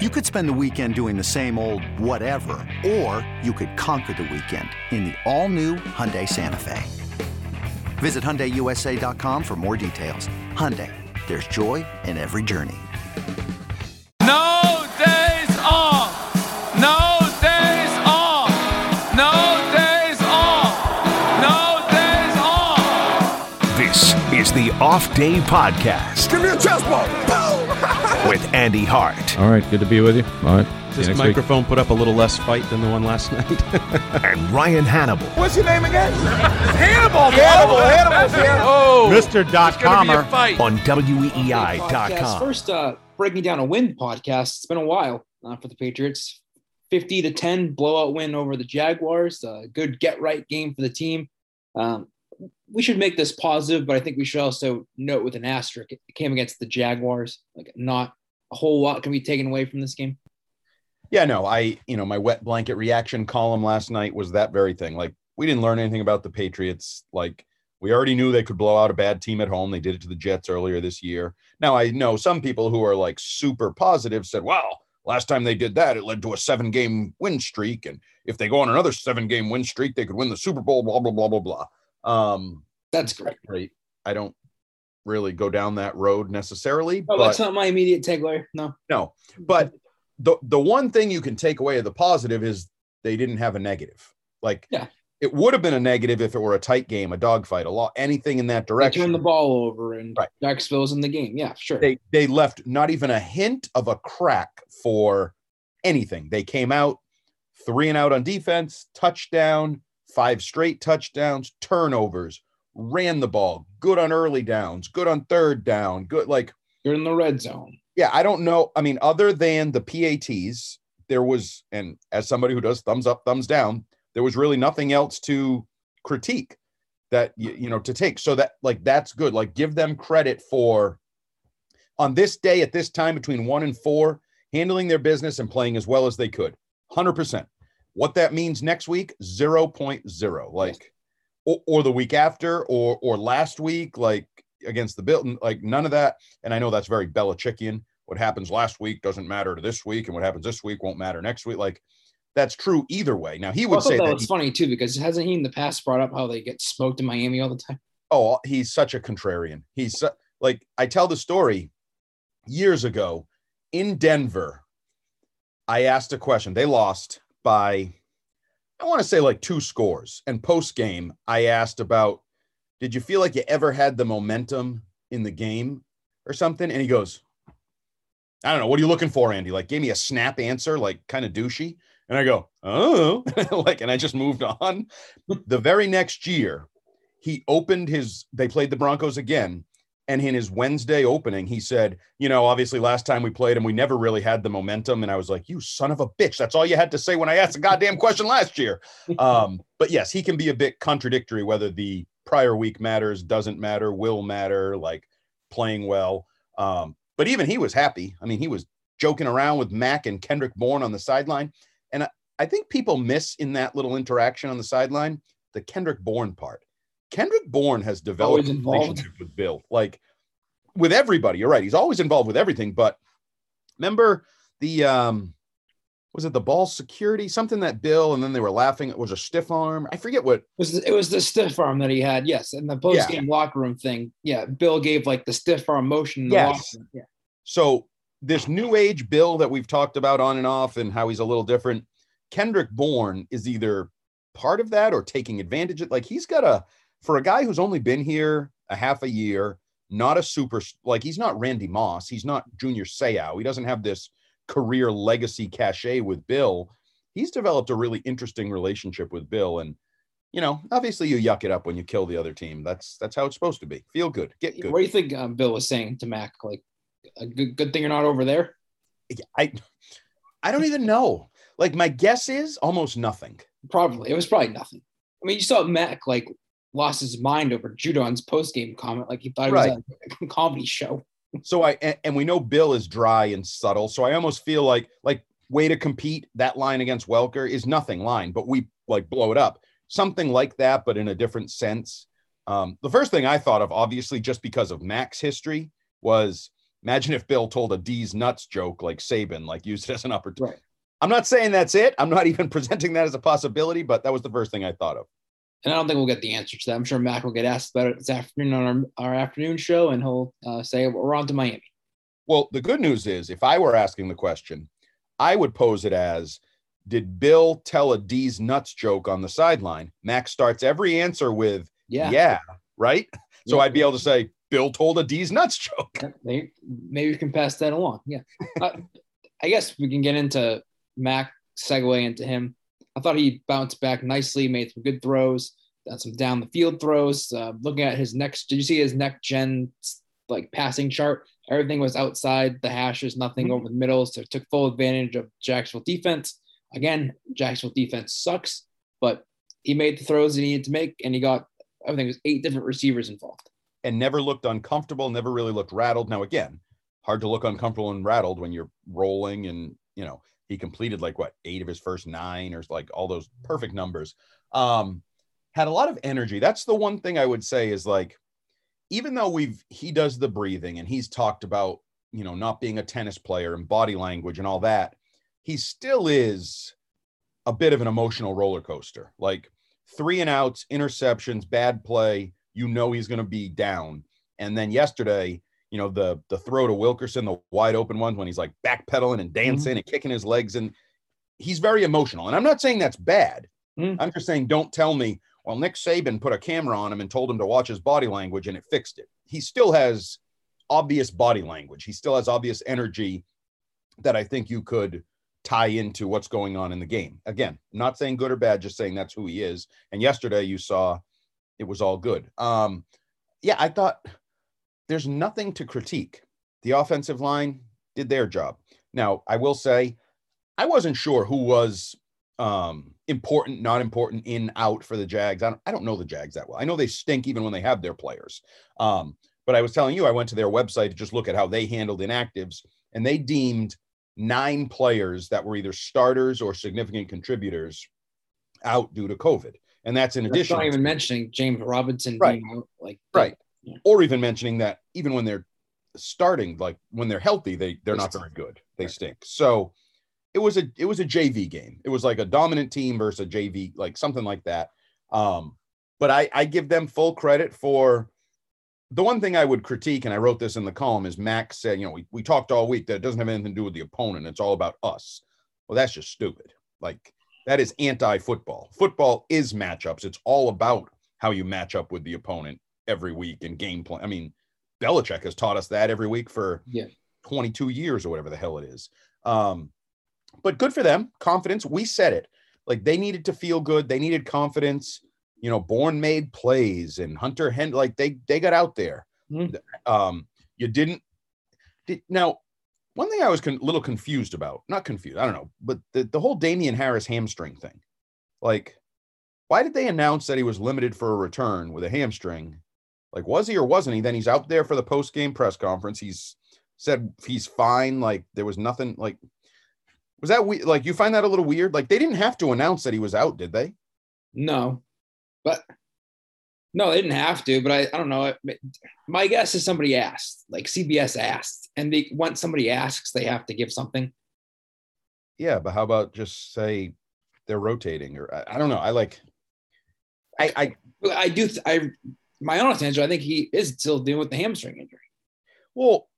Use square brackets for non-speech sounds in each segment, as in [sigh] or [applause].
You could spend the weekend doing the same old whatever, or you could conquer the weekend in the all-new Hyundai Santa Fe. Visit HyundaiUSA.com for more details. Hyundai, there's joy in every journey. No days off. No days off. No days off. No days off. This is the Off Day Podcast Give me a chest bump. With Andy Hart All right, good to be with you. All right. See you This next week. microphone put up a little less fight than the one last night. [laughs] and Ryan Hannable. What's your name again? [laughs] Hannibal. Hannibal. Hannibal. [laughs] Hannibal. Oh, Mr. Dot it's gonna be a Comer. on Podcast. WEEI.com. First, uh, breaking down a win podcast. It's been a while uh, for the Patriots. 50 to 10 blowout win over the Jaguars. Uh, good get right game for the team. Um, we should make this positive, but I think we should also note with an asterisk it came against the Jaguars. Like, not a whole lot can be taken away from this game. Yeah, no, I, you know, my wet blanket reaction column last night was that very thing. Like, we didn't learn anything about the Patriots. Like, we already knew they could blow out a bad team at home. They did it to the Jets earlier this year. Now, I know some people who are like super positive said, wow, last time they did that, it led to a seven game win streak. And if they go on another seven game win streak, they could win the Super Bowl, blah, blah, blah, blah, blah. Um, That's great. great. I don't really go down that road necessarily. Oh, but that's not my immediate takeaway. No. no, but mm-hmm. the the one thing you can take away of the positive is they didn't have a negative. Like Yeah. it would have been a negative if it were a tight game, a dogfight, a law, anything in that They direction. turned the ball over and Right. Jacksonville's in the game. Yeah, sure. They they left not even a hint of a crack for anything. They came out three and out on defense, touchdown, five straight touchdowns, turnovers, ran the ball, good on early downs, good on third down, good like You're in the red zone. yeah, I don't know. I mean, other than the PATs, there was, and as somebody who does thumbs up, thumbs down, there was really nothing else to critique that you, you know to take. So that like that's good. Like give them credit for on this day at this time between one and four, handling their business and playing as well as they could. Hundred percent. What that means next week, 0.0. Like or, or the week after, or or last week, like against the Bill, like none of that. And I know that's very Belichickian. What happens last week doesn't matter to this week, and what happens this week won't matter next week. Like that's true either way. Now he would thought say that that. was he- funny too because hasn't he in the past brought up how they get smoked in Miami all the time? oh, he's such a contrarian. He's su- like I tell the story years ago in Denver. I asked a question. They lost by I want to say like two scores. And post game, I asked about did you feel like you ever had the momentum in the game or something? And he goes, I don't know. What are you looking for, Andy? Like, gave me a snap answer, like kind of douchey. And I go, oh, [laughs] like, and I just moved on. The very next year, he opened his, they played the Broncos again. And in his Wednesday opening, he said, You know, obviously last time we played him, we never really had the momentum. And I was like, You son of a bitch. That's all you had to say when I asked the goddamn question last year. [laughs] Um, but yes, he can be a bit contradictory whether the prior week matters, doesn't matter, will matter, like playing well. Um, but even he was happy. I mean, he was joking around with Mac and Kendrick Bourne on the sideline. And I, I think people miss in that little interaction on the sideline the Kendrick Bourne part. Kendrick Bourne has developed a relationship with Bill, like with everybody. You're right. He's always involved with everything. But remember the um was it the ball security? Something that Bill and then they were laughing. It was a stiff arm. I forget what It was the, it was the stiff arm that he had, yes, and the post game locker room thing. Yeah, Bill gave like the stiff arm motion in the Yes. Yeah, So this new age Bill that we've talked about on and off and how he's a little different. Kendrick Bourne is either part of that or taking advantage of like he's got a for a guy who's only been here a half a year, not a super like he's not Randy Moss, he's not Junior Seau. He doesn't have this career legacy cachet with Bill. He's developed a really interesting relationship with Bill and you know, obviously you yuck it up when you kill the other team. That's that's how it's supposed to be. Feel good, get good. What do you think um, Bill was saying to Mac? Like, a good, good thing you're not over there. I I don't even know. Like my guess is almost nothing. Probably it was probably nothing. I mean, you saw Mac like lost his mind over Judon's post game comment, like he thought it was Right. a [laughs] comedy show. So I and, and we know Bill is dry and subtle. So I almost feel like like way to compete that line against Welker is nothing line, but we like blow it up. Something like that, but in a different sense. Um, the first thing I thought of, obviously, just because of Mac's history, was imagine if Bill told a D's nuts joke like Saban, like used it as an opportunity. Right. I'm not saying that's it. I'm not [laughs] even presenting that as a possibility, but that was the first thing I thought of. And I don't think we'll get the answer to that. I'm sure Mac will get asked about it this afternoon on our, our afternoon show, and he'll uh, say we're on to Miami. Well, the good news is if I were asking the question, I would pose it as Did Bill tell a D's nuts joke on the sideline? Max starts every answer with, Yeah. Yeah, right? So Yeah. I'd be able to say, Bill told a D's nuts joke. Maybe, maybe we can pass that along. Yeah. uh, I guess we can get into Mac, segue into him. I thought he bounced back nicely, made some good throws, some down the field throws. Uh, looking at his next, did you see his next gen like passing chart? Everything was outside the hashes, nothing over the middle. So took full advantage of Jacksonville defense. Again, Jacksonville defense sucks, but he made the throws he needed to make, and he got, I think it was eight different receivers involved. And never looked uncomfortable, never really looked rattled. Now, again, hard to look uncomfortable and rattled when you're rolling and, you know, he completed like what, eight of his first nine or like all those perfect numbers. Um, had a lot of energy. That's the one thing I would say is like, even though we've he does the breathing and he's talked about you know not being a tennis player and body language and all that he still is a bit of an emotional roller coaster like three and outs interceptions bad play you know he's going to be down and then yesterday you know the the throw to wilkerson the wide open one when he's like backpedaling and dancing and kicking his legs and he's very emotional and i'm not saying that's bad Mhm. i'm just saying don't tell me well, Nick Saban put a camera on him and told him to watch his body language and it fixed it. He still has obvious body language. He still has obvious energy that I think you could tie into what's going on in the game. Again, not saying good or bad, just saying that's who he is. And yesterday you saw it was all good. Um, yeah, I thought there's nothing to critique. The offensive line did their job. Now, I will say I wasn't sure who was um important not important in out for the jags I don't, I don't know the jags that well i know they stink even when they have their players um but i was telling you i went to their website to just look at how they handled inactives and they deemed nine players that were either starters or significant contributors out due to covid and that's in That's addition not even mentioning James Robinson Right. being out, like right Yeah. or even mentioning that even when they're starting like when they're healthy they they're They not stink. very good. They stink. So it was a it was a jv game. It was like a dominant team versus a jv like something like that. Um but i i give them full credit for the one thing i would critique and i wrote this in the column is max said you know we, we talked all week that it doesn't have anything to do with the opponent. It's all about us. Well that's just stupid. Like that is anti-football. Football is matchups. It's all about how you match up with the opponent every week and game plan i mean Belichick has taught us that every week for Yeah. 22 years or whatever the hell it is. Um, but good for them. Confidence. We said it. Like they needed to feel good. They needed confidence. You know, Bourne made plays and Hunter Hen like they they got out there. Mhm. Um, you didn't did, now. One thing I was a little confused about, not confused, I don't know, but the, the whole Damien Harris hamstring thing. Like, why did they announce that he was limited for a return with a hamstring? Like, was he or wasn't he? Then he's out there for the post game press conference. He's said he's fine. Like, there was nothing. Like, was that we like you find that a little weird? Like, they didn't have to announce that he was out, did they? No, but no, they didn't have to. But I, I don't know. My guess is somebody asked, like CBS asked, and they once somebody asks, they have to give something. Yeah, but how about just say they're rotating or I, I don't know. I like. I I I do. th- I my honest answer, I think he is still dealing with the hamstring injury. well,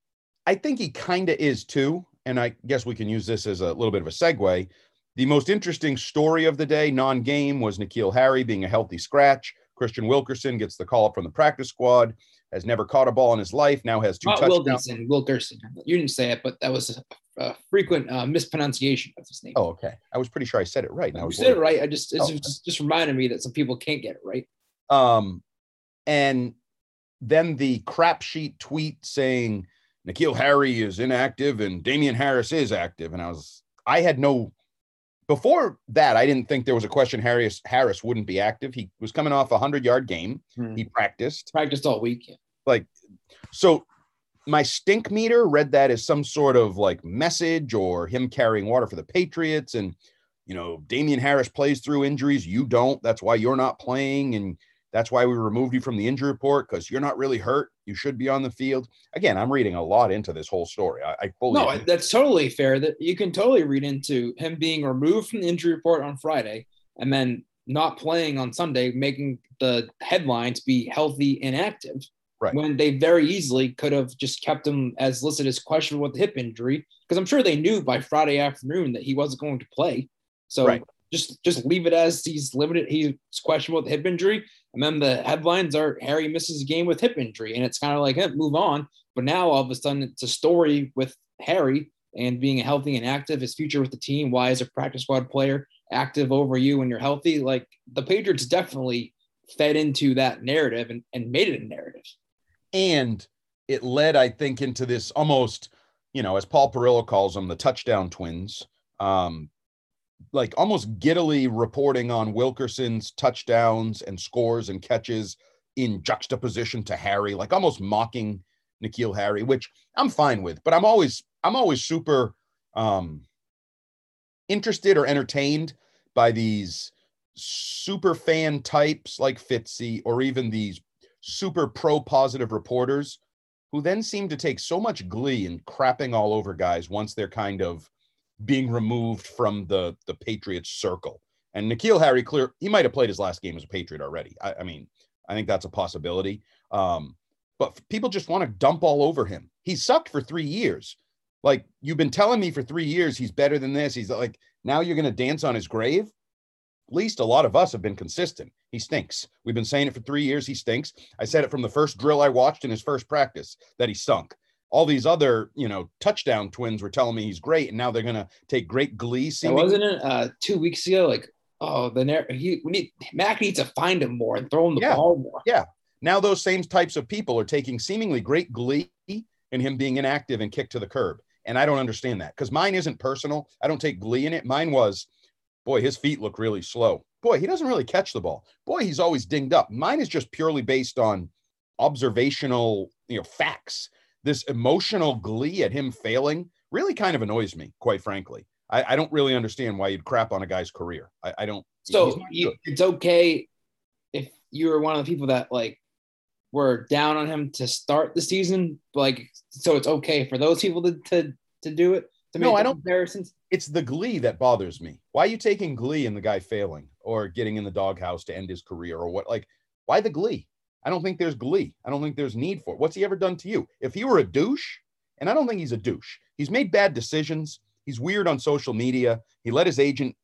I think he kind of is too. And I guess we can use this as a little bit of a segue. The most interesting story of the day, non game, was N'Keal Harry being a healthy scratch. Christian Wilkerson gets the call up from the practice squad, has never caught a ball in his life, now has two Not touchdowns. Wilkinson, Wilkerson. You didn't say it, but that was a, a frequent uh, mispronunciation of his name. Oh, okay. I was pretty sure I said it right. I you said it right. I just it's Oh. just, just reminded me that some people can't get it right. Um, and then the crap sheet tweet saying N'Keal Harry is inactive and Damien Harris is active. And I was, I had no, before that, I didn't think there was a question Harris Harris wouldn't be active. He was coming off a hundred yard game. Hmm. He practiced. Practiced all week. Yeah. Like, so my stink meter read that as some sort of like message or him carrying water for the Patriots. And, you know, Damien Harris plays through injuries. You don't. That's why you're not playing. And that's why we removed you from the injury report because you're not really hurt. You should be on the field. Again, I'm reading a lot into this whole story. I, I fully No, that's totally fair. That you can totally read into him being removed from the injury report on Friday and then not playing on Sunday, making the headlines be healthy and active. Right. When they very easily could have just kept him as listed as questionable with the hip injury, because I'm sure they knew by Friday afternoon that he wasn't going to play. So Right. Just just leave it as he's limited. He's questionable with hip injury, and then the headlines are Harry misses a game with hip injury, and it's kind of like, eh, move on. But now all of a sudden it's a story with Harry and being healthy and active, his future with the team. Why is a practice squad player active over you when you're healthy? Like the Patriots definitely fed into that narrative and, and made it a narrative. and it led, I think, into this almost, you know, as Paul Perillo calls them, the touchdown twins. Um, like almost giddily reporting on Wilkerson's touchdowns and scores and catches in juxtaposition to Harry, like almost mocking N'Keal Harry, which I'm fine with, but I'm always I'm always super um interested or entertained by these super fan types like Fitzy or even these super pro positive reporters who then seem to take so much glee in crapping all over guys once they're kind of being removed from the the Patriots circle. And N'Keal Harry clear he might have played his last game as a Patriot already. I, I mean, I think that's a possibility. Um, but people just want to dump all over him. He sucked for three years. Like you've been telling me for three years, he's better than this. He's like now you're going to dance on his grave. At least a lot of us have been consistent. He stinks. We've been saying it for three years. He stinks. I said it from the first drill I watched in his first practice that he stunk. All these other, you know, touchdown twins were telling me he's great, and now they're going to take great glee. And seemingly- wasn't it uh, two weeks ago? Like, oh, the he we need Mac needs to find him more and throw him the Yeah. ball more. Yeah. Now those same types of people are taking seemingly great glee in him being inactive and kicked to the curb. And I don't understand that because mine isn't personal. I don't take glee in it. Mine was, boy, his feet look really slow. Boy, he doesn't really catch the ball. Boy, he's always dinged up. Mine is just purely based on observational, you know, facts. This emotional glee at him failing really kind of annoys me, quite frankly. I, I don't really understand why you'd crap on a guy's career. I, I don't. So you, it's okay if you were one of the people that like were down on him to start the season. Like, so it's okay for those people to to, to do it. To No, I don't- comparisons. it's the glee that bothers me. Why are you taking glee in the guy failing or getting in the doghouse to end his career or what? Like, why the glee? I don't think there's glee. I don't think there's need for it. What's he ever done to you? If he were a douche, and I don't think he's a douche, he's made bad decisions. He's weird on social media. He let his agent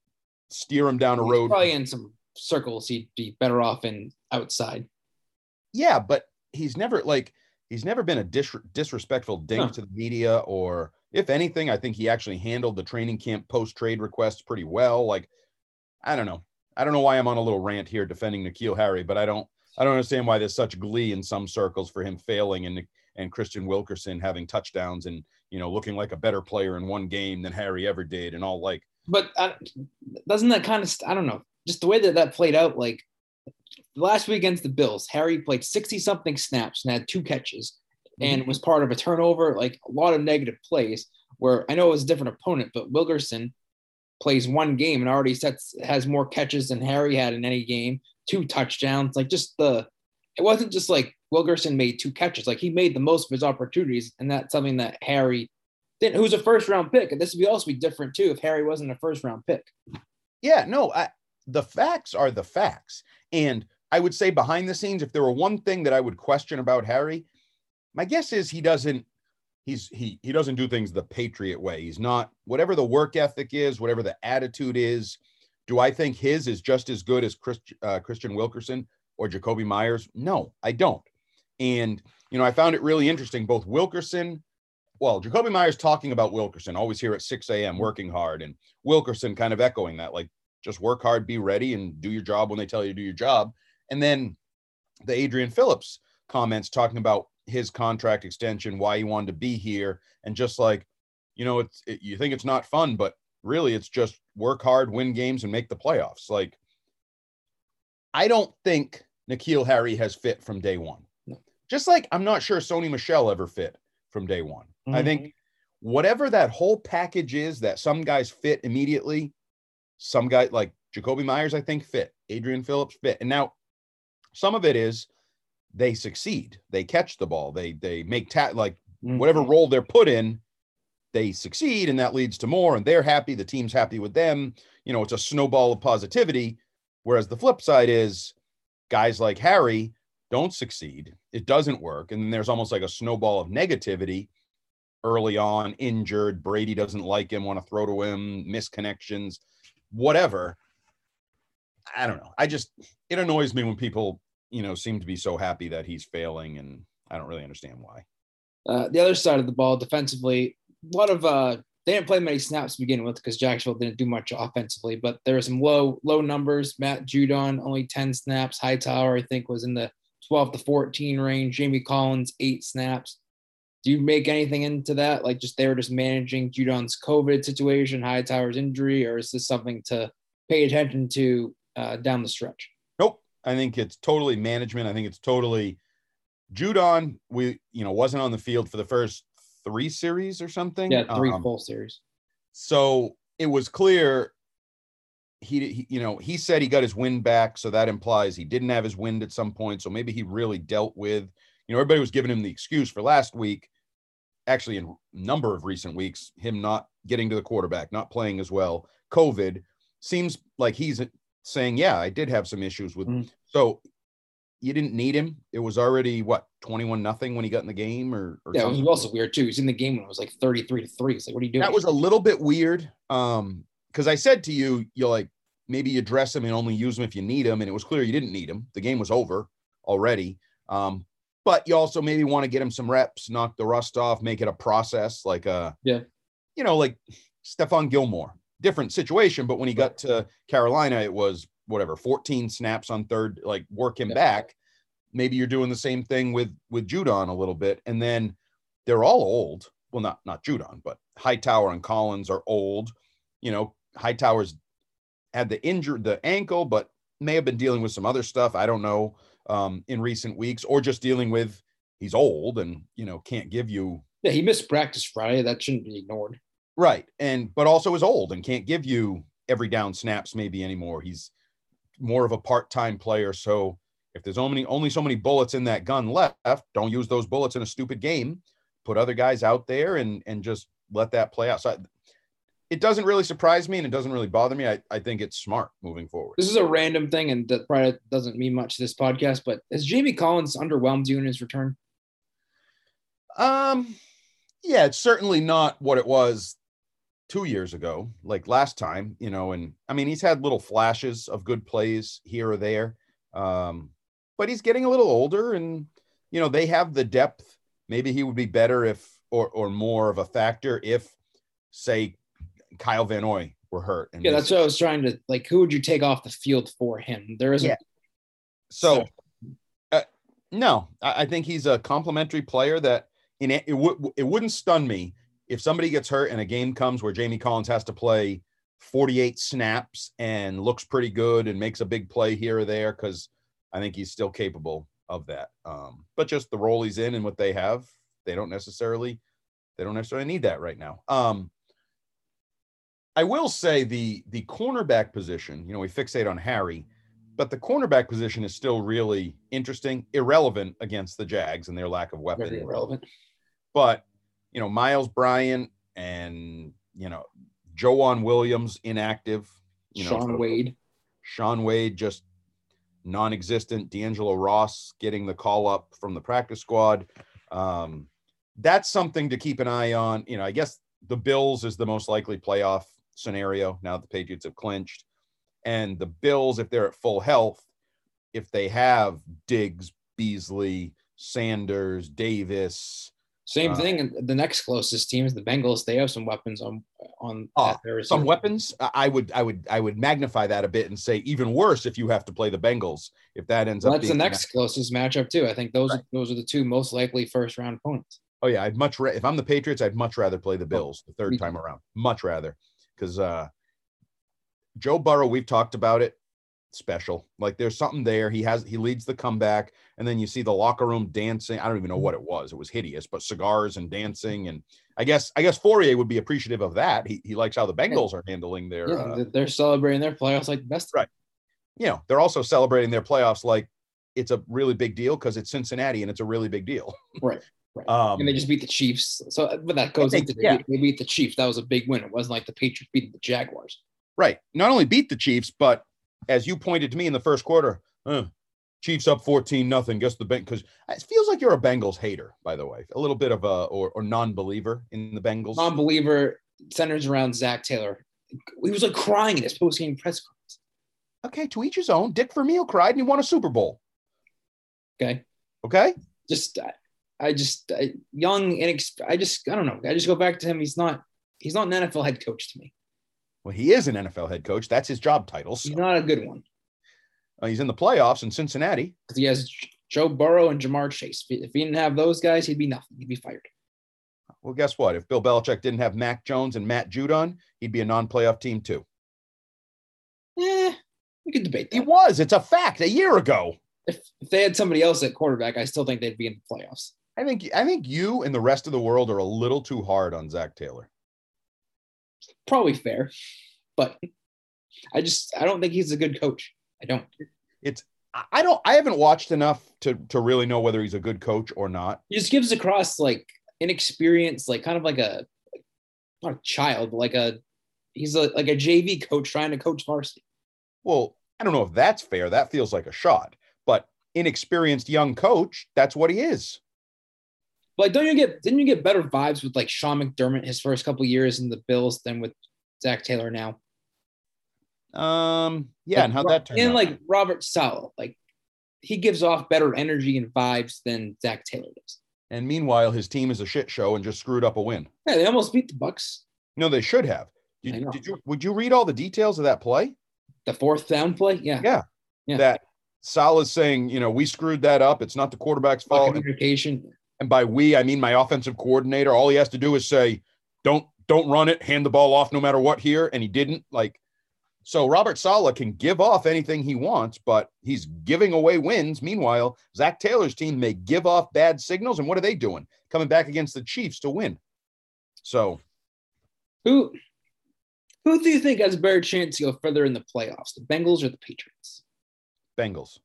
steer him down a He's road. Probably in some circles, he'd be better off in outside. yeah, but he's never like he's never been a dis- disrespectful dink No. to the media, or if anything, I think he actually handled the training camp post trade requests pretty well. Like, I don't know, I don't know why I'm on a little rant here defending N'Keal Harry, but I don't, I don't understand why there's such glee in some circles for him failing and and Christian Wilkerson having touchdowns and you know looking like a better player in one game than Harry ever did, and all like But uh, doesn't that kind of I don't know, just the way that that played out. Like last week against the Bills, Harry played sixty something snaps and had two catches, and was part of a turnover. Like a lot of negative plays. Where I know it was a different opponent, but Wilkerson plays one game and already sets has more catches than Harry had in any game, two touchdowns. Like just the, it wasn't just like Wilkerson made two catches. Like he made the most of his opportunities, and that's something that Harry didn't. Who's a first round pick, and this would also be different too if Harry wasn't a first round pick. Yeah, no, I, the facts are the facts. And I would say behind the scenes, if there were one thing that I would question about Harry, my guess is he doesn't he's he he doesn't do things the Patriot way. He's not whatever the work ethic is, whatever the attitude is. Do I think his is just as good as Chris, uh, Christian Wilkerson or Jakobi Meyers? No, I don't. And you know, I found it really interesting. Both Wilkerson, well, Jakobi Meyers talking about Wilkerson, always here at 6 a.m. working hard, and Wilkerson kind of echoing that, like just work hard, be ready, and do your job when they tell you to do your job. And then the Adrian Phillips comments talking about his contract extension, why he wanted to be here, and just like, you know, it's it, you think it's not fun, but really it's just work hard, win games, and make the playoffs. Like, I don't think N'Keal Harry has fit from day one. No. Just like I'm not sure Sony Michel ever fit from day one. I Mhm. think whatever that whole package is that some guys fit immediately, some guy like Jakobi Meyers, I think fit, Adrian Phillips fit. And now some of it is they succeed, they catch the ball, they they make tat like Mhm. whatever role they're put in, they succeed, and that leads to more, and they're happy, the team's happy with them. You know, it's a snowball of positivity. Whereas the flip side is guys like Harry don't succeed, it doesn't work, and then there's almost like a snowball of negativity early on, injured, Brady doesn't like him, want to throw to him, misconnections, whatever. I don't know. I just it annoys me when people, you know, seem to be so happy that he's failing, and I don't really understand why. Uh, the other side of the ball, defensively, a lot of uh, they didn't play many snaps to begin with because Jacksonville didn't do much offensively. But there were some low low numbers. Matt Judon only ten snaps. Hightower I think was in the twelve to fourteen range. Jamie Collins eight snaps. Do you make anything into that? Like just they were just managing Judon's COVID situation, Hightower's injury, or is this something to pay attention to uh, down the stretch? I think it's totally management. I think it's totally Judon. We, you know, wasn't on the field for the first three series or something. Yeah, three Um, full series. So it was clear he, he, you know, he said he got his wind back. So that implies he didn't have his wind at some point. So maybe he really dealt with, you know, everybody was giving him the excuse for last week. Actually, in a number of recent weeks, him not getting to the quarterback, not playing as well. COVID seems like he's saying, yeah, I did have some issues with. Mhm. So you didn't need him. It was already what 21 nothing when he got in the game or, or Yeah, it was something. also weird too. He's in the game when it was like 33 to 3. It's like, what are you doing? That was a little bit weird. Um, because I said to you, you're like, maybe you dress him and only use him if you need him. And it was clear you didn't need him. The game was over already. Um, but you also maybe want to get him some reps, knock the rust off, make it a process like uh Yeah. you know, like Stephon Gilmore. Different situation, but when he got to Carolina, it was whatever, 14 snaps on third, like work him Yeah. back. Maybe you're doing the same thing with with Judon a little bit. And then they're all old. Well, not not Judon, but Hightower and Collins are old. You know, Hightower's had the injured the ankle, but may have been dealing with some other stuff. I don't know um, in recent weeks, or just dealing with he's old and you know can't give you Yeah, he missed practice Friday. That shouldn't be ignored. Right, and but also is old and can't give you every down snaps maybe anymore. He's more of a part time player, so if there's only only so many bullets in that gun left, don't use those bullets in a stupid game. Put other guys out there and and just let that play out. So I, it doesn't really surprise me and it doesn't really bother me. I, I think it's smart moving forward. This is a random thing, and that probably doesn't mean much to this podcast, but has Jamie Collins underwhelmed you in his return? Um, yeah, it's certainly not what it was two years ago, like last time, you know. And I mean, he's had little flashes of good plays here or there, um, but he's getting a little older, and you know they have the depth. Maybe he would be better if, or or more of a factor if, say, Kyle Van Noy were hurt. And Yeah, that's what I was trying to like. Who would you take off the field for him? There isn't. Yeah. So, uh, no, I, I think he's a complimentary player that in it, it, would it wouldn't stun me if somebody gets hurt and a game comes where Jamie Collins has to play 48 snaps and looks pretty good and makes a big play here or there because I think he's still capable of that. Um, but just the role he's in and what they have, they don't necessarily they don't necessarily need that right now. Um, I will say the the cornerback position, you know, we fixate on Harry, but the cornerback position is still really interesting, irrelevant against the Jags and their lack of weapons. Very irrelevant. But you know, Miles Bryant and you know, Joejuan Williams inactive. You know, Shaun Wade. Shaun Wade just non-existent. D'Angelo Ross getting the call up from the practice squad. Um, that's something to keep an eye on. You know, I guess the Bills is the most likely playoff scenario now that the Patriots have clinched. And the Bills, if they're at full health, if they have Diggs, Beasley, Sanders, Davis, Same Uh, thing. And the next closest team is the Bengals. They have some weapons on on Oh, their some weapons, I would, I would, I would magnify that a bit and say even worse if you have to play the Bengals. If that ends Well, up that's the next closest matchup too. I think those Right. are, those are the two most likely first round opponents. Oh yeah, I'd much ra- if I'm the Patriots, I'd much rather play the Bills the third time around. Much rather, because uh, Joe Burrow, we've talked about it. Special, like there's something there. He has he leads the comeback, and then you see the locker room dancing. I don't even know what it was. It was hideous, but cigars and dancing, and I guess I guess Fauria would be appreciative of that. He he likes how the Bengals are handling their. Yeah, Uh, they're celebrating their playoffs like the best. Right. you know, they're also celebrating their playoffs like it's a really big deal because it's Cincinnati and it's a really big deal. [laughs] Right. Right. Um, and they just beat the Chiefs. So, but that goes they- into the, yeah. they beat the Chiefs. That was a big win. It wasn't like the Patriots beat the Jaguars. Right. Not only beat the Chiefs, but as you pointed to me in the first quarter, uh, Chiefs up 14 nothing. Guess the bank because it feels like you're a Bengals hater, by the way. A little bit of a or, or non-believer in the Bengals. Non-believer centers around Zac Taylor. He was like crying in his post-game press conference. okay, to each his own. Dick Vermeil cried and he won a Super Bowl. Okay, Okay. just I, I just I, young inexp- I just I don't know. I just go back to him. He's not he's not an NFL head coach to me. Well, he is an NFL head coach. That's his job title. So, He's not a good one uh, he's in the playoffs in Cincinnati. because he has Joe Burrow and Ja'Marr Chase. If he- didn't have those guys, he'd be nothing. He'd be fired. Well, guess what? If Bill Belichick didn't have Mac Jones and Matt Judon, he'd be a non-playoff team too. Eh, we could debate He was. It's a fact. A year ago. If, if they had somebody else at quarterback, I still think they'd be in the playoffs. I think I think you and the rest of the world are a little too hard on Zac Taylor. Probably fair, but I just I don't think he's a good coach. I don't. It's I don't I haven't watched enough to to really know whether he's a good coach or not. He just gives across like inexperienced, like kind of like a not a child, like a he's a like a JV coach trying to coach varsity. Well, I don't know if that's fair. That feels like a shot. But inexperienced young coach, that's what he is. Like, don't you get didn't you get better vibes with like Sean McDermott his first couple years in the Bills than with Zac Taylor now? Um, yeah, Like, and how'd Ro- that turn And out? like Robert Saleh, like he gives off better energy and vibes than Zac Taylor does. and meanwhile, his team is a shit show and just screwed up a win. Yeah, they almost beat the Bucs. No, they should have. Did, did you would you read all the details of that play? The fourth down play, yeah. Yeah. Yeah. That Saleh's saying, you know, we screwed that up. It's not the quarterback's fault. communication. And by we, I mean my offensive coordinator. All he has to do is say, "Don't don't run it. Hand the ball off no matter what here." And he didn't. Like, so Robert Saleh can give off anything he wants, but he's giving away wins. Meanwhile, Zac Taylor's team may give off bad signals. And what are they doing? Coming back against the Chiefs to win. So Who who do you think has a better chance to go further in the playoffs? The Bengals or the Patriots? Bengals.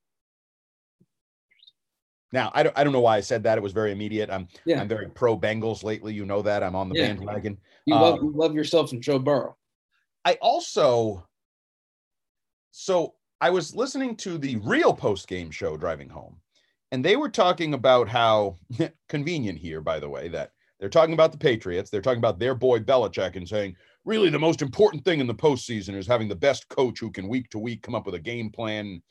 Now I don't I don't know why I said that. It was very immediate. I'm Yeah. I'm very pro Bengals lately. You know that. I'm on the Yeah. bandwagon. You love Um, you love yourself and Joe Burrow. I also so I was listening to the real post game show driving home, and they were talking about how [laughs] convenient here, by the way, that they're talking about the Patriots. They're talking about their boy Belichick and saying, really, the most important thing in the postseason is having the best coach who can week to week come up with a game plan.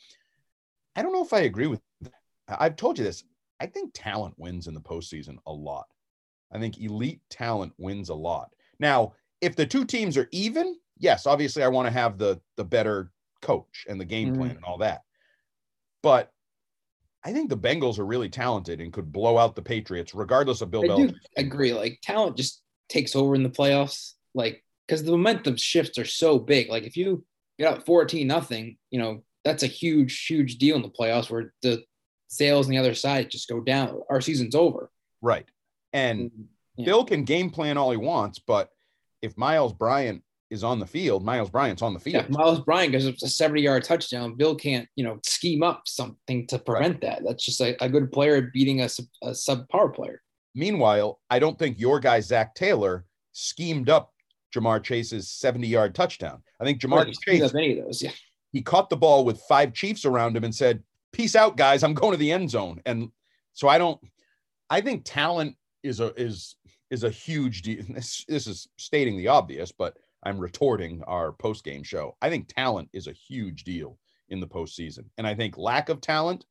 I don't know if I agree with that. I've told you this. I think talent wins in the postseason a lot. I think elite talent wins a lot. Now, if the two teams are even, yes, obviously I want to have the the better coach and the game Mhm. plan and all that. But I think the Bengals are really talented and could blow out the Patriots regardless of Bill I do Belichick. agree. Like talent just takes over in the playoffs. Like because the momentum shifts are so big. Like if you get up 14 nothing, you know, that's a huge, huge deal in the playoffs where the sales on the other side just go down. Our season's over. Right. And mm, Yeah. Bill can game plan all he wants, but if Miles Bryant is on the field, Miles Bryant's on the Yeah, field. if Miles Bryant goes up to 70 yard touchdown, Bill can't, you know, scheme up something to prevent that. That's just a, a good player beating a, sub power player. Meanwhile, I don't think your guy Zac Taylor schemed up Ja'Marr Chase's 70 yard touchdown. I think Ja'Marr scheme Chase any of those. Yeah. he caught the ball with five Chiefs around him and said, "Peace out, guys. I'm going to the end zone." And so I don't. I think talent is a is is a huge deal. [laughs] This, this is stating the obvious, but I'm retorting our post game show. I think talent is a huge deal in the postseason, and I think lack of talent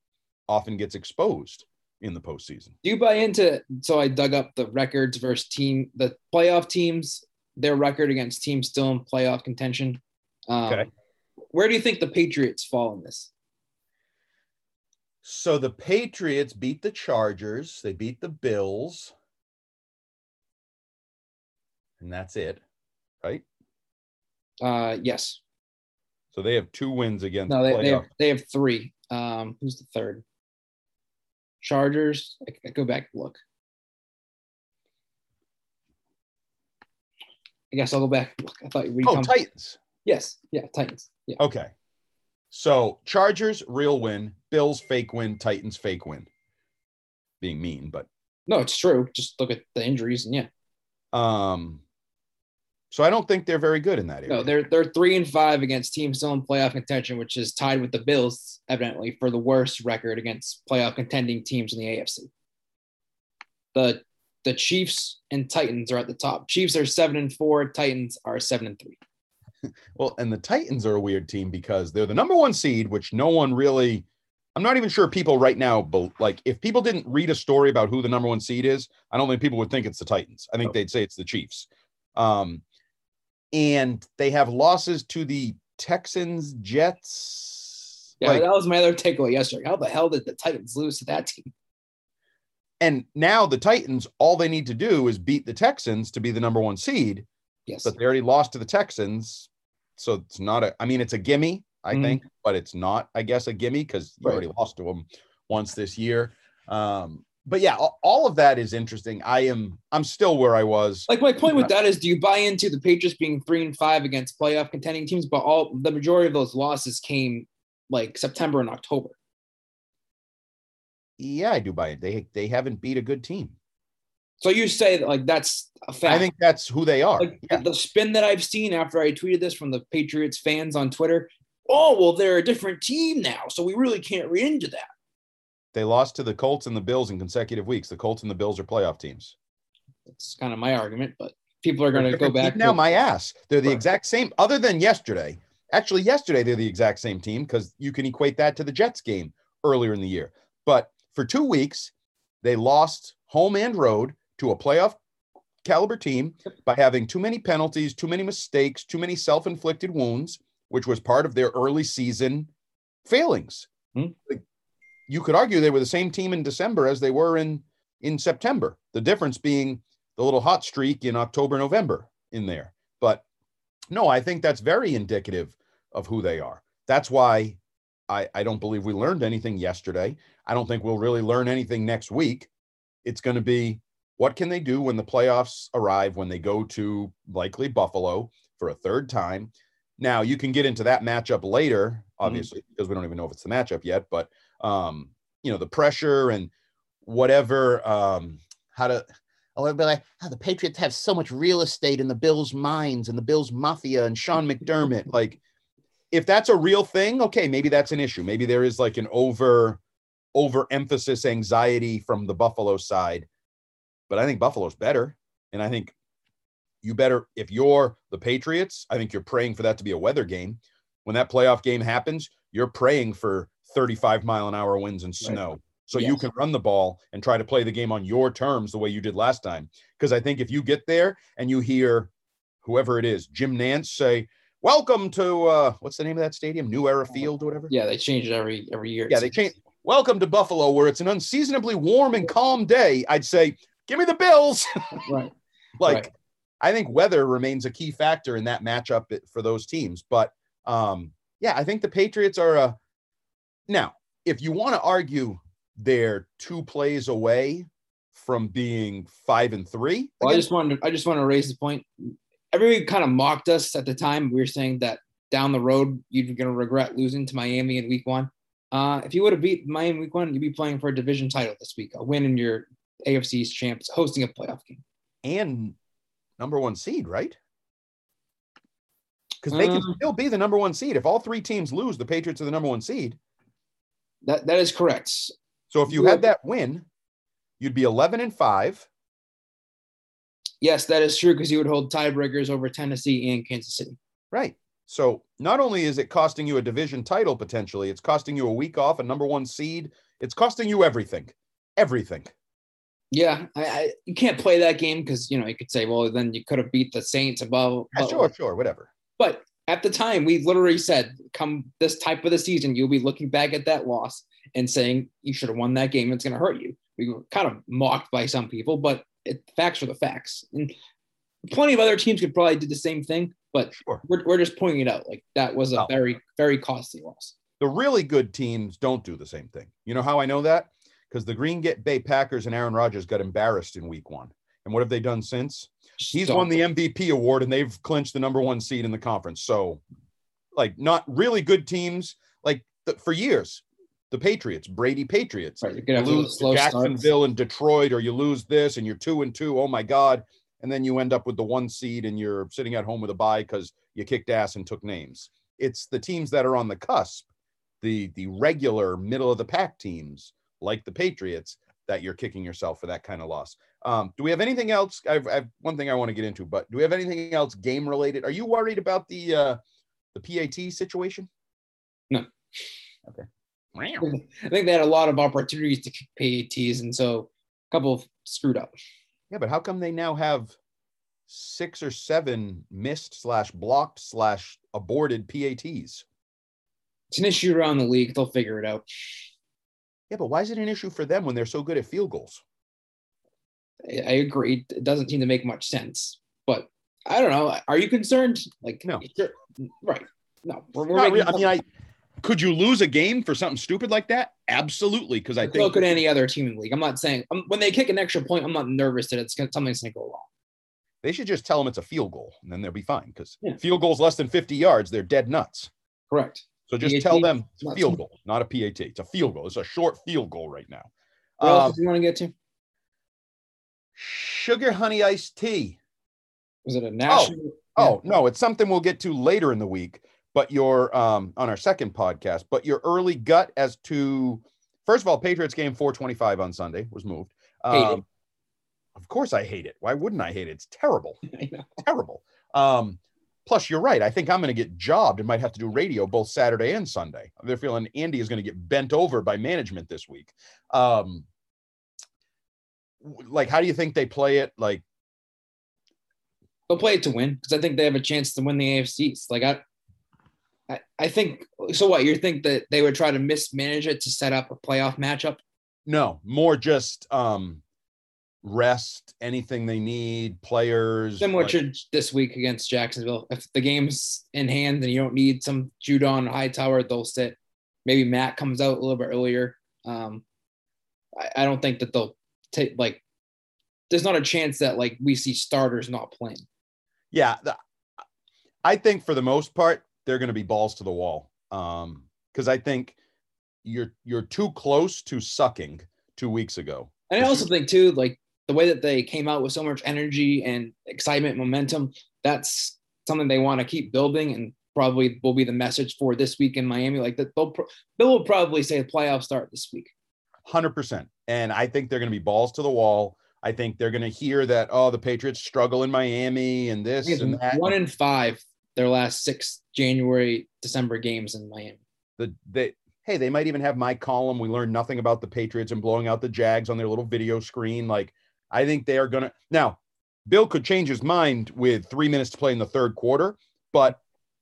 often gets exposed in the postseason. Do you buy into? So I dug up the records versus team, the playoff teams, their record against teams still in playoff contention. Um, Okay. Where do you think the Patriots fall in this? So the Patriots beat the Chargers, they beat the Bills, and that's it, right? Uh, yes. So they have two wins against No, they, they have they have three. Um, who's the third? Chargers. I, I go back and look. I guess I'll go back. and look. I thought we oh, come. Titans. Yes. Yeah. Titans. Yeah. Okay. So Chargers real win, Bills fake win, Titans fake win. Being mean, but No, it's true. Just look at the injuries and yeah. um so I don't think they're very good in that area. No, they're they're three and five against teams still in playoff contention, which is tied with the Bills, evidently, for the worst record against playoff contending teams in the AFC. The the Chiefs and Titans are at the top. Chiefs are seven and four, Titans are seven and three. [laughs] Well, and the Titans are a weird team because they're the number one seed, which no one really. I'm not even sure people right now, but like if people didn't read a story about who the number one seed is, I don't think people would think it's the Titans. I think Oh. they'd say it's the Chiefs. Um, and they have losses to the Texans, Jets. Yeah, like, that was my other takeaway yesterday. How the hell did the Titans lose to that team? and now the Titans, all they need to do is beat the Texans to be the number one seed. Yes. but they already lost to the Texans. So it's not a, I mean, it's a gimme, I Mhm. think, but it's not, I guess, a gimme because you Right. already lost to them once this year. Um, but yeah, all, all of that is interesting. I am, I'm still where I was. Like my point with that is, do you buy into the Patriots being three and five against playoff contending teams? But all the majority of those losses came like September and October. Yeah, I do buy it. They, they haven't beat a good team. So you say that like that's a fact. I think that's who they are. like Yeah. the spin that I've seen after I tweeted this from the Patriots fans on Twitter. Oh well, they're a different team now, so we really can't read into that. They lost to the Colts and the Bills in consecutive weeks. The Colts and the Bills are playoff teams. That's kind of my argument, but people are going to go back now. to- My ass. They're the Right. exact same, other than yesterday. Actually, yesterday they're the exact same team because you can equate that to the Jets game earlier in the year. But for two weeks, they lost home and road to a playoff caliber team by having too many penalties, too many mistakes, too many self-inflicted wounds, which was part of their early season failings. Hmm. You could argue they were the same team in December as they were in in September. The difference being the little hot streak in October, November in there. But no, I think that's very indicative of who they are. That's why I, I don't believe we learned anything yesterday. I don't think we'll really learn anything next week. It's going to be what can they do when the playoffs arrive, when they go to likely Buffalo for a third time. Now, you can get into that matchup later, obviously, because we don't even know if it's the matchup yet, but um, you know, the pressure and whatever um how to Oh, everybody like, oh, the Patriots have so much real estate in the Bills' minds and the Bills' mafia and Sean McDermott. like, if that's a real thing, okay, maybe that's an issue. Maybe there is like an over overemphasis anxiety from the Buffalo side. But I think Buffalo's better. And I think you better, if you're the Patriots, I think you're praying for that to be a weather game. When that playoff game happens, you're praying for 35 mile an hour winds and Right. snow. So you can run the ball and try to play the game on your terms the way you did last time. Because I think if you get there and you hear whoever it is, Jim Nantz say, Welcome to uh what's the name of that stadium? New Era Field or whatever? Yeah, they change it every every year. Yeah, they change. Welcome to Buffalo, where it's an unseasonably warm and calm day. I'd say, give me the Bills. [laughs] Right. like, Right. I think weather remains a key factor in that matchup for those teams. But um, yeah, I think the Patriots are a. Now, if you want to argue they're two plays away from being five and three, Well, I just wanted to, I just want to raise the point. Everybody kind of mocked us at the time. We were saying that down the road you're going to regret losing to Miami in Week One. Uh, if you would have beat Miami Week One, you'd be playing for a division title this week, a win in your AFC's champs, hosting a playoff game. and number one seed, right? Because they can Uh. still be the number one seed. If all three teams lose, the Patriots are the number one seed. That that is correct. So if you Yeah. had that win, you'd be 11 and 5 Yes, that is true because you would hold tiebreakers over Tennessee and Kansas City. Right. So not only is it costing you a division title potentially, it's costing you a week off, a number one seed. It's costing you everything. Everything. Yeah, I, I you can't play that game because you know you could say, well, then you could have beat the Saints above. Yeah, sure, sure, whatever. But at the time, we literally said, come this type of the season, you'll be looking back at that loss and saying you should have won that game. It's going to hurt you. We were kind of mocked by some people, but it, facts are the facts. And plenty of other teams could probably do the same thing, but Sure. we're, we're just pointing it out. Like that was a Oh. very, very costly loss. The really good teams don't do the same thing. You know how I know that? Because the Green Bay Packers and Aaron Rodgers got embarrassed in week one. And what have they done since? He's Stop. won the MVP award and they've clinched the number one seed in the conference. So, like, not really good teams. Like, the, for years, the Patriots, Brady Patriots. Right, you're gonna lose slow starts. Jacksonville and Detroit, or you lose this and you're two and two. Oh my God. And then you end up with the one seed and you're sitting at home with a bye because you kicked ass and took names. It's the teams that are on the cusp, the the regular middle of the pack teams like the Patriots that you're kicking yourself for that kind of loss. Um, do we have anything else? I've, I've one thing I want to get into, but do we have anything else game related? Are you worried about the uh, the PAT situation? No. Okay. I think they had a lot of opportunities to kick PATs, and so a couple screwed up. Yeah, but how come they now have six or seven missed slash blocked slash aborted PATs? It's an issue around the league. They'll figure it out. Yeah, but why is it an issue for them when they're so good at field goals? I, agree. It doesn't seem to make much sense, but I don't know. Are you concerned? Like, No. right? No, we're, we're making really- I mean, I could you lose a game for something stupid like that? Absolutely, because I think could any other team in the league. I'm not saying um, when they kick an extra point, I'm not nervous that it's gonna, something's going to go wrong. they should just tell them it's a field goal, and then they'll be fine. Because Yeah. field goals less than 50 yards, they're dead nuts. Correct. So just PAT, tell them it's a field goal, not a PAT. It's a field goal. It's a short field goal right now. What else Um, do you want to get to? sugar honey iced tea. Was it a national? Oh no, it's something we'll get to later in the week. But your um on our second podcast, but your early gut as to first of all, Patriots game 425 on Sunday was moved. Um, of course I hate it. Why wouldn't I hate it? It's terrible. [laughs] Terrible. Um, plus, you're right. I think I'm going to get jobbed and might have to do radio both Saturday and Sunday. They're feeling Andy is going to get bent over by management this week. Um, like, how do you think they play it? Like, They'll play it to win because I think they have a chance to win the AFCs. Like I, I, I think. So what? You think that they would try to mismanage it to set up a playoff matchup? no, more just um, rest, anything they need, players. Similar like- to this week against Jacksonville. If the game's in hand and you don't need some Judon Hightower, they'll sit. Maybe Mac comes out a little bit earlier. Um, I, I don't think that they'll take like. There's not a chance that like we see starters not playing. yeah the- i think for the most part they're going to be balls to the wall um because i think you're you're too close to sucking two weeks ago And I also think too, like the way that they came out with so much energy and excitement, momentum, that's something they want to keep building and probably will be the message for this week in Miami. Like that, they'll Bill will probably say the playoff start this week. 100% and i think they're going to be balls to the wall i think they're going to hear that oh the patriots struggle in miami and this and that one in five their last six January December games in Miami. the they hey they might even have my column we learned nothing about the patriots and blowing out the jags on their little video screen like i think they are going to now bill could change his mind with three minutes to play in the third quarter but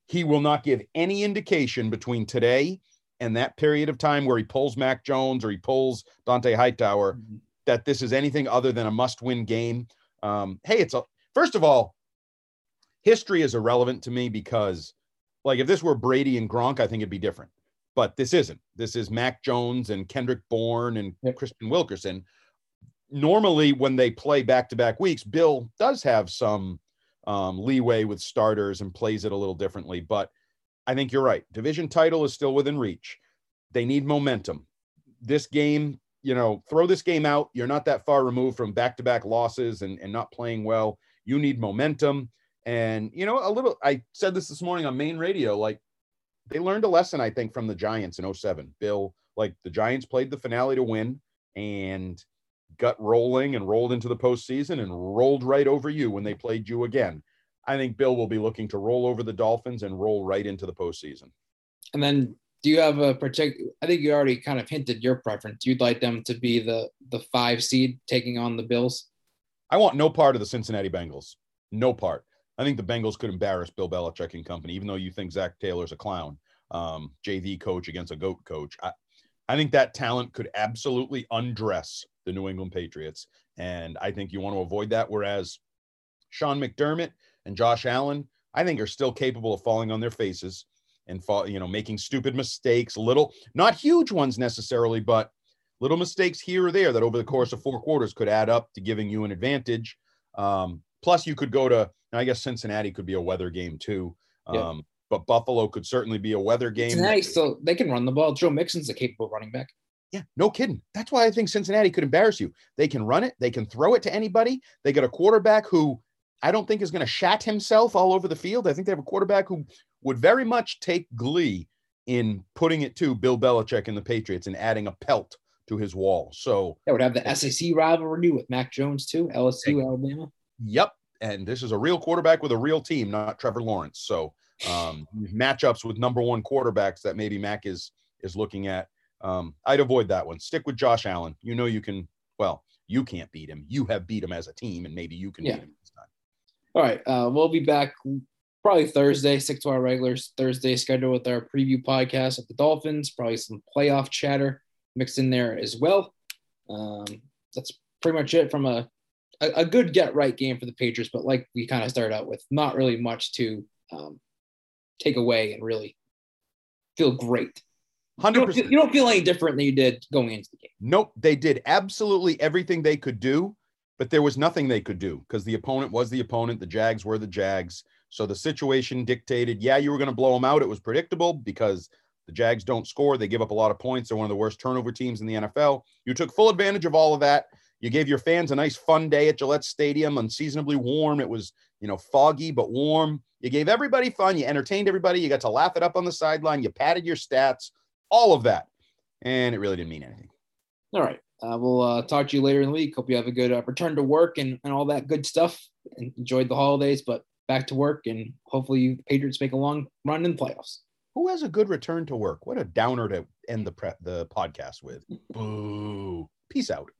he will not give any indication between today and that period of time where he pulls mac jones or he pulls Dont'a hightower that this is anything other than a must-win game um, hey it's a first of all history is irrelevant to me because like if this were brady and gronk i think it'd be different but this isn't. This is Mac Jones and Kendrick Bourne and Yep. Kristian Wilkerson. Normally, when they play back to back weeks, Bill does have some um, leeway with starters and plays it a little differently. But I think you're right. Division title is still within reach. They need momentum. This game, you know, throw this game out. You're not that far removed from back to back losses and, and not playing well. You need momentum. And, you know, a little, I said this this morning on main radio, like, they learned a lesson, I think, from the Giants in 07. Bill, like the Giants played the finale to win, and gut rolling and rolled into the postseason and rolled right over you when they played you again. I think Bill will be looking to roll over the Dolphins and roll right into the postseason. And then do you have a particular I think you already kind of hinted your preference. You'd like them to be the the five seed taking on the Bills. I want no part of the Cincinnati Bengals. No part. I think the Bengals could embarrass Bill Belichick and company, even though you think Zac Taylor's a clown, um, JV coach against a GOAT coach. I, I think that talent could absolutely undress the New England Patriots. And I think you want to avoid that. Whereas Sean McDermott and Josh Allen, I think are still capable of falling on their faces and fall, you know, making stupid mistakes, little, not huge ones necessarily, but little mistakes here or there that over the course of four quarters could add up to giving you an advantage. Um, plus, you could go to, I guess Cincinnati could be a weather game too. Um, yeah. But Buffalo could certainly be a weather game. Cincinnati, so they can run the ball. Joe Mixon's a capable running back. Yeah, no kidding. That's why I think Cincinnati could embarrass you. They can run it, they can throw it to anybody. They got a quarterback who I don't think is going to shat himself all over the field. I think they have a quarterback who would very much take glee in putting it to Bill Belichick and the Patriots and adding a pelt to his wall. So that would have the SEC rivalry with Mac Jones too, LSU, Alabama. Yep. And this is a real quarterback with a real team, not Trevor Lawrence. So um, matchups with number one quarterbacks that maybe Mac is is looking at. Um, I'd avoid that one. Stick with Josh Allen. You know you can. Well, you can't beat him. You have beat him as a team, and maybe you can yeah. beat him this time. All right, uh, we'll be back probably Thursday. Stick to our regular Thursday schedule with our preview podcast of the Dolphins. Probably some playoff chatter mixed in there as well. Um, that's pretty much it from a, a, a good get right game for the Patriots. But like we kind of started out with, not really much to um, take away and really feel great. Hundred percent. You don't feel any different than you did going into the game. Nope, they did absolutely everything they could do, but there was nothing they could do because the opponent was the opponent. The Jags were the Jags. So the situation dictated, yeah, you were going to blow them out. It was predictable because the Jags don't score. They give up a lot of points. They're one of the worst turnover teams in the NFL. You took full advantage of all of that. You gave your fans a nice fun day at Gillette Stadium, unseasonably warm. It was, you know, foggy but warm. You gave everybody fun. You entertained everybody. You got to laugh it up on the sideline. You padded your stats, all of that. And it really didn't mean anything. All right. Uh, we'll uh, talk to you later in the week. Hope you have a good uh, return to work and, and all that good stuff and enjoyed the holidays, but back to work. And hopefully, you Patriots make a long run in the playoffs. Who has a good return to work? What a downer to end the pre- the podcast with. Boo. Peace out.